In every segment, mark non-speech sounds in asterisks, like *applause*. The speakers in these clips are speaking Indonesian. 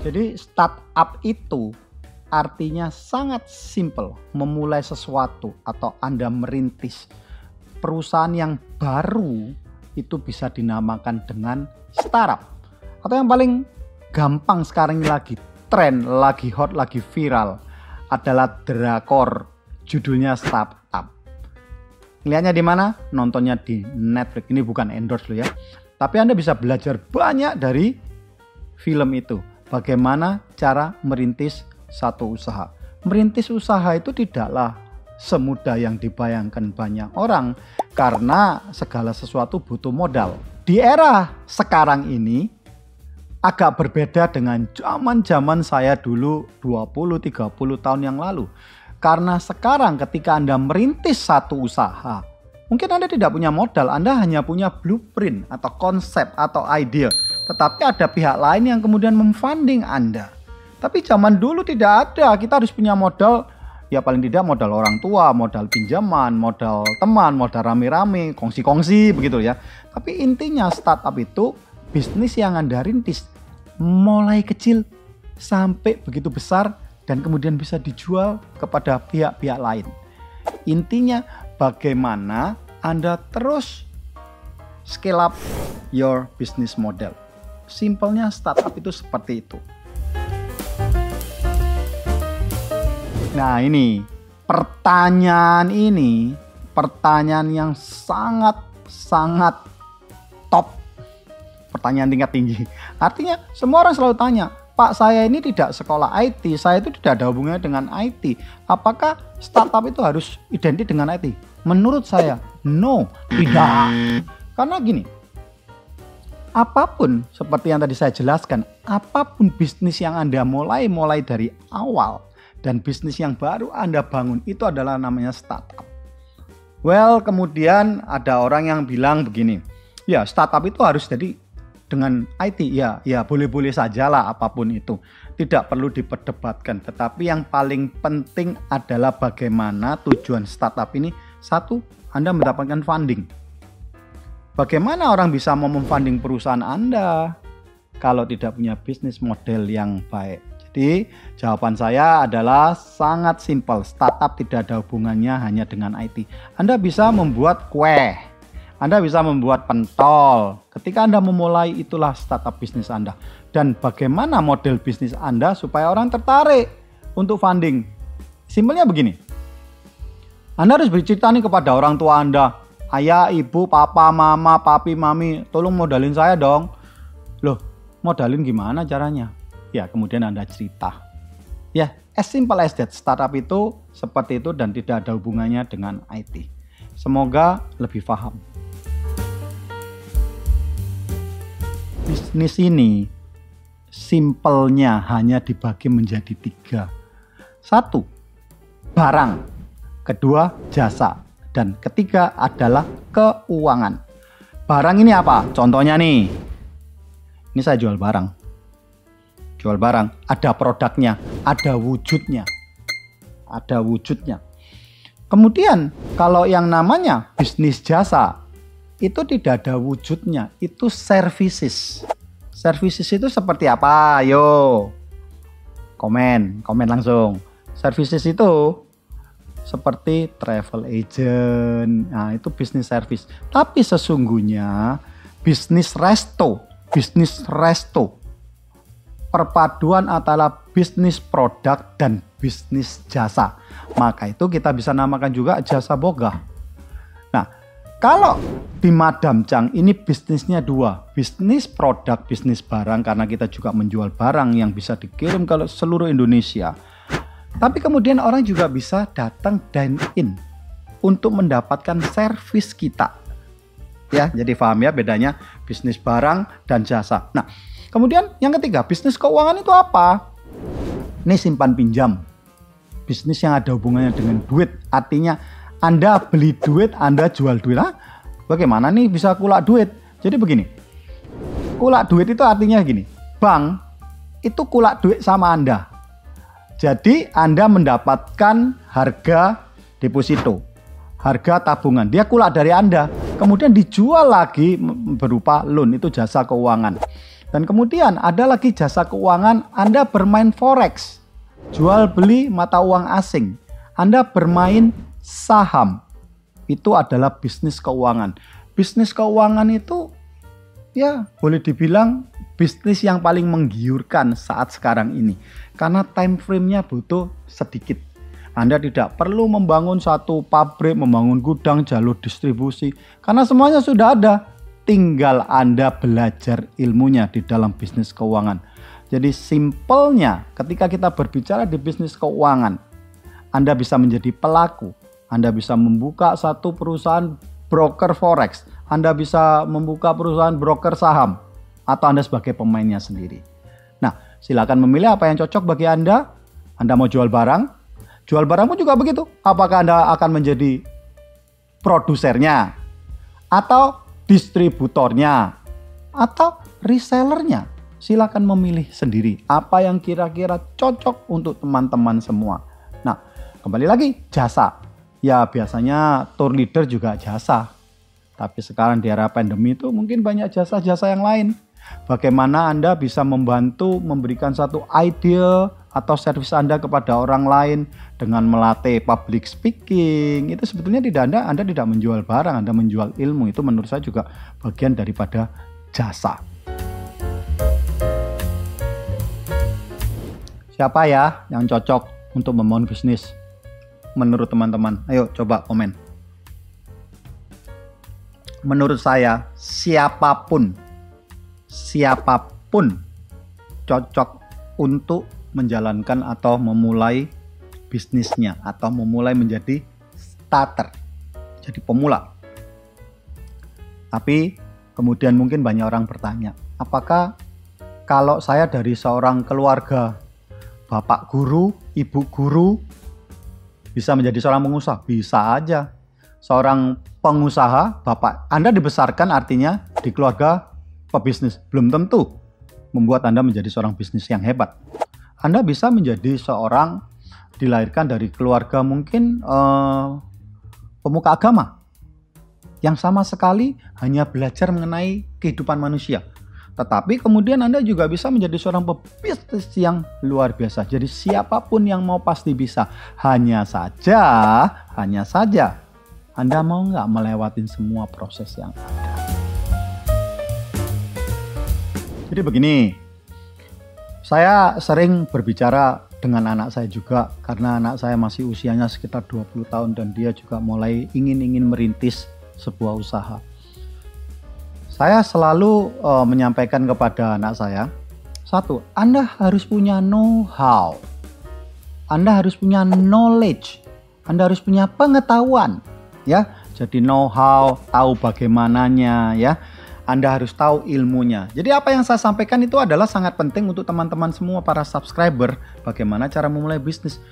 Jadi startup itu artinya sangat simple, memulai sesuatu atau Anda merintis perusahaan yang baru itu bisa dinamakan dengan startup. Atau yang paling gampang sekarang lagi tren, lagi hot, lagi viral adalah drakor. Judulnya startup. Lihatnya di mana? Nontonnya di Netflix. Ini bukan endorse loh ya. Tapi Anda bisa belajar banyak dari film itu bagaimana cara merintis satu usaha. Merintis usaha itu tidaklah semudah yang dibayangkan banyak orang karena segala sesuatu butuh modal. Di era sekarang ini agak berbeda dengan zaman-zaman saya dulu 20-30 tahun yang lalu. Karena sekarang ketika Anda merintis satu usaha, mungkin Anda tidak punya modal, Anda hanya punya blueprint atau konsep atau ide tetapi ada pihak lain yang kemudian memfunding Anda. Tapi zaman dulu tidak ada, kita harus punya modal ya paling tidak modal orang tua, modal pinjaman, modal teman, modal rame-rame, kongsi-kongsi begitu ya. Tapi intinya startup itu bisnis yang Anda rintis mulai kecil sampai begitu besar dan kemudian bisa dijual kepada pihak-pihak lain. Intinya bagaimana Anda terus scale up your business model. Simpelnya startup itu seperti itu. Nah ini pertanyaan ini pertanyaan yang sangat sangat top pertanyaan tingkat tinggi. Artinya semua orang selalu tanya, Pak saya ini tidak sekolah IT, saya itu tidak ada hubungannya dengan IT. Apakah startup itu harus identik dengan IT? Menurut saya, no, tidak. Karena gini, apa pun seperti yang tadi saya jelaskan, apa pun bisnis yang Anda mulai mulai dari awal dan bisnis yang baru Anda bangun itu adalah namanya startup. Well, kemudian ada orang yang bilang begini, ya startup itu harus jadi dengan IT ya, ya boleh-boleh saja lah apa pun itu. Tidak perlu diperdebatkan, tetapi yang paling penting adalah bagaimana tujuan startup ini satu, Anda mendapatkan funding Bagaimana orang bisa mau memfunding perusahaan Anda kalau tidak punya bisnis model yang baik? Jadi jawaban saya adalah sangat simpel. Startup tidak ada hubungannya hanya dengan IT. Anda bisa membuat kue. Anda bisa membuat pentol. Ketika Anda memulai itulah startup bisnis Anda. Dan bagaimana model bisnis Anda supaya orang tertarik untuk funding? Simpelnya begini. Anda harus bercerita nih kepada orang tua Anda ayah, ibu, papa, mama, papi, mami, tolong modalin saya dong. Loh, modalin gimana caranya? Ya, kemudian Anda cerita. Ya, as simple as that. Startup itu seperti itu dan tidak ada hubungannya dengan IT. Semoga lebih paham. Bisnis ini simpelnya hanya dibagi menjadi tiga. Satu, barang. Kedua, jasa dan ketiga adalah keuangan. Barang ini apa? Contohnya nih. Ini saya jual barang. Jual barang, ada produknya, ada wujudnya. Ada wujudnya. Kemudian kalau yang namanya bisnis jasa itu tidak ada wujudnya, itu services. Services itu seperti apa? Ayo. Komen, komen langsung. Services itu seperti travel agent, nah itu bisnis service. Tapi sesungguhnya bisnis resto, bisnis resto, perpaduan antara bisnis produk dan bisnis jasa. Maka itu kita bisa namakan juga jasa boga. Nah, kalau di Madam Chang ini bisnisnya dua, bisnis produk, bisnis barang karena kita juga menjual barang yang bisa dikirim ke seluruh Indonesia tapi kemudian orang juga bisa datang dine in untuk mendapatkan servis kita. Ya, jadi paham ya bedanya bisnis barang dan jasa. Nah, kemudian yang ketiga, bisnis keuangan itu apa? Ini simpan pinjam. Bisnis yang ada hubungannya dengan duit. Artinya Anda beli duit, Anda jual duit. Nah, bagaimana nih bisa kulak duit? Jadi begini. Kulak duit itu artinya gini. Bank itu kulak duit sama Anda jadi Anda mendapatkan harga deposito, harga tabungan. Dia kulak dari Anda, kemudian dijual lagi berupa loan itu jasa keuangan. Dan kemudian ada lagi jasa keuangan Anda bermain forex, jual beli mata uang asing. Anda bermain saham. Itu adalah bisnis keuangan. Bisnis keuangan itu ya boleh dibilang bisnis yang paling menggiurkan saat sekarang ini. Karena time frame-nya butuh sedikit. Anda tidak perlu membangun satu pabrik, membangun gudang, jalur distribusi. Karena semuanya sudah ada tinggal Anda belajar ilmunya di dalam bisnis keuangan. Jadi simpelnya ketika kita berbicara di bisnis keuangan, Anda bisa menjadi pelaku, Anda bisa membuka satu perusahaan broker forex, Anda bisa membuka perusahaan broker saham, atau Anda sebagai pemainnya sendiri. Nah, silakan memilih apa yang cocok bagi Anda. Anda mau jual barang, jual barang pun juga begitu. Apakah Anda akan menjadi produsernya atau distributornya atau resellernya. Silakan memilih sendiri apa yang kira-kira cocok untuk teman-teman semua. Nah, kembali lagi jasa. Ya biasanya tour leader juga jasa. Tapi sekarang di era pandemi itu mungkin banyak jasa-jasa yang lain. Bagaimana Anda bisa membantu memberikan satu ide atau servis Anda kepada orang lain dengan melatih public speaking? Itu sebetulnya tidak Anda Anda tidak menjual barang Anda menjual ilmu. Itu menurut saya juga bagian daripada jasa. Siapa ya yang cocok untuk membangun bisnis? Menurut teman-teman ayo coba komen. Menurut saya siapa pun siapa pun cocok untuk menjalankan atau memulai bisnisnya atau memulai menjadi starter, jadi pemula. Tapi kemudian mungkin banyak orang bertanya, apakah kalau saya dari seorang keluarga bapak guru, ibu guru bisa menjadi seorang pengusaha? Bisa aja. Seorang pengusaha, bapak Anda dibesarkan artinya di keluarga pebisnis. Belum tentu membuat Anda menjadi seorang bisnis yang hebat. Anda bisa menjadi seorang dilahirkan dari keluarga mungkin uh, pemuka agama yang sama sekali hanya belajar mengenai kehidupan manusia. Tetapi kemudian Anda juga bisa menjadi seorang pebisnis yang luar biasa. Jadi siapa pun yang mau pasti bisa. Hanya saja, hanya saja Anda mau nggak melewatin semua proses yang ada. Jadi begini, saya sering berbicara dengan anak saya juga karena anak saya masih usianya sekitar 20 tahun dan dia juga mulai ingin-ingin merintis sebuah usaha. Saya selalu uh, menyampaikan kepada anak saya, satu, Anda harus punya know-how. Anda harus punya knowledge. Anda harus punya pengetahuan, ya. Jadi know-how, tahu bagaimananya, ya anda harus tahu ilmunya. Jadi apa yang saya sampaikan itu adalah sangat penting untuk teman-teman semua para subscriber. Bagaimana cara memulai bisnis.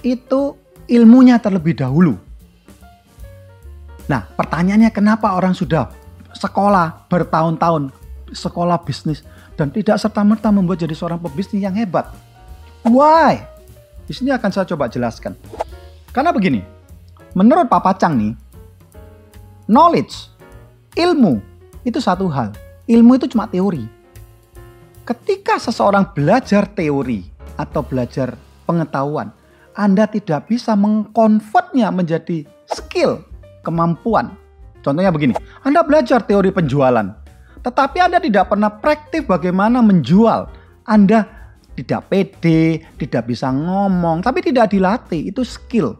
Itu ilmunya terlebih dahulu. Nah pertanyaannya kenapa orang sudah sekolah bertahun-tahun sekolah bisnis dan tidak serta-merta membuat jadi seorang pebisnis yang hebat. Why? Di sini akan saya coba jelaskan. Karena begini, menurut Papa Chang nih, knowledge, ilmu itu satu hal. Ilmu itu cuma teori. Ketika seseorang belajar teori atau belajar pengetahuan, Anda tidak bisa mengkonvertnya menjadi skill, kemampuan. Contohnya begini, Anda belajar teori penjualan, tetapi Anda tidak pernah praktik bagaimana menjual. Anda tidak pede, tidak bisa ngomong, tapi tidak dilatih, itu skill.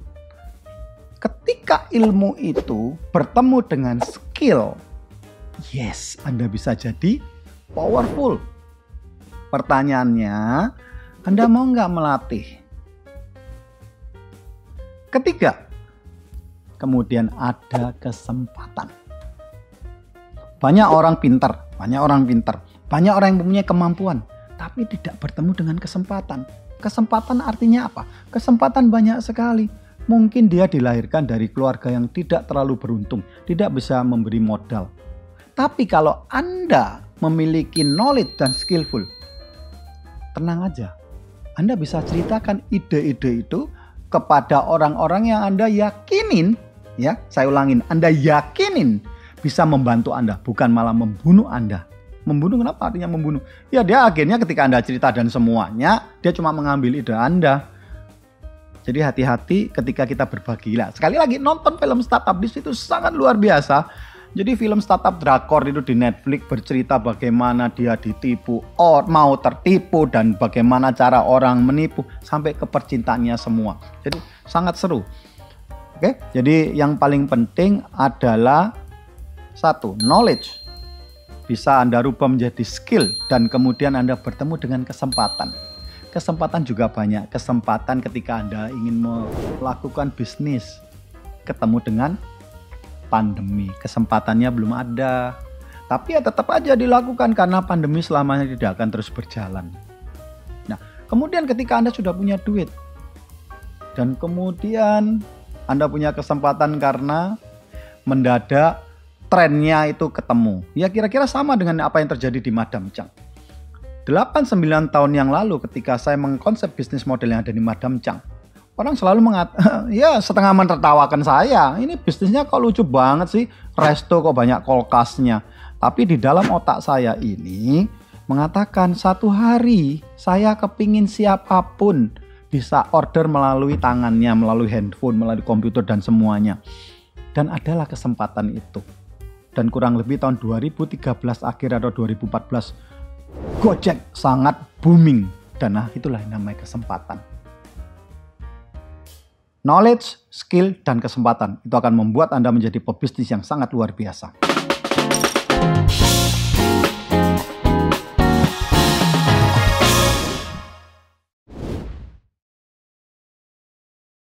Ketika ilmu itu bertemu dengan skill, Yes, Anda bisa jadi powerful. Pertanyaannya, Anda mau nggak melatih? Ketiga, kemudian ada kesempatan. Banyak orang pintar, banyak orang pintar, banyak orang yang mempunyai kemampuan, tapi tidak bertemu dengan kesempatan. Kesempatan artinya apa? Kesempatan banyak sekali. Mungkin dia dilahirkan dari keluarga yang tidak terlalu beruntung, tidak bisa memberi modal, tapi kalau Anda memiliki knowledge dan skillful, tenang aja. Anda bisa ceritakan ide-ide itu kepada orang-orang yang Anda yakinin, ya, saya ulangin, Anda yakinin bisa membantu Anda, bukan malah membunuh Anda. Membunuh kenapa artinya membunuh? Ya dia akhirnya ketika Anda cerita dan semuanya, dia cuma mengambil ide Anda. Jadi hati-hati ketika kita berbagi. Lah, sekali lagi nonton film startup di situ sangat luar biasa. Jadi film startup drakor itu di Netflix bercerita bagaimana dia ditipu, or mau tertipu dan bagaimana cara orang menipu sampai ke percintaannya semua. Jadi sangat seru. Oke, jadi yang paling penting adalah satu, knowledge. Bisa Anda rubah menjadi skill dan kemudian Anda bertemu dengan kesempatan. Kesempatan juga banyak. Kesempatan ketika Anda ingin melakukan bisnis, ketemu dengan pandemi. Kesempatannya belum ada. Tapi ya tetap aja dilakukan karena pandemi selamanya tidak akan terus berjalan. Nah, kemudian ketika Anda sudah punya duit dan kemudian anda punya kesempatan karena mendadak trennya itu ketemu. Ya kira-kira sama dengan apa yang terjadi di Madam Chang. 8-9 tahun yang lalu ketika saya mengkonsep bisnis model yang ada di Madam Chang. Orang selalu mengat, *laughs* ya setengah menertawakan saya. Ini bisnisnya kok lucu banget sih. Resto kok banyak kulkasnya. Tapi di dalam otak saya ini mengatakan satu hari saya kepingin siapa pun bisa order melalui tangannya, melalui handphone, melalui komputer dan semuanya. Dan adalah kesempatan itu. Dan kurang lebih tahun 2013 akhir atau 2014 Gojek sangat booming dan nah itulah yang namanya kesempatan. Knowledge, skill, dan kesempatan itu akan membuat Anda menjadi pebisnis yang sangat luar biasa.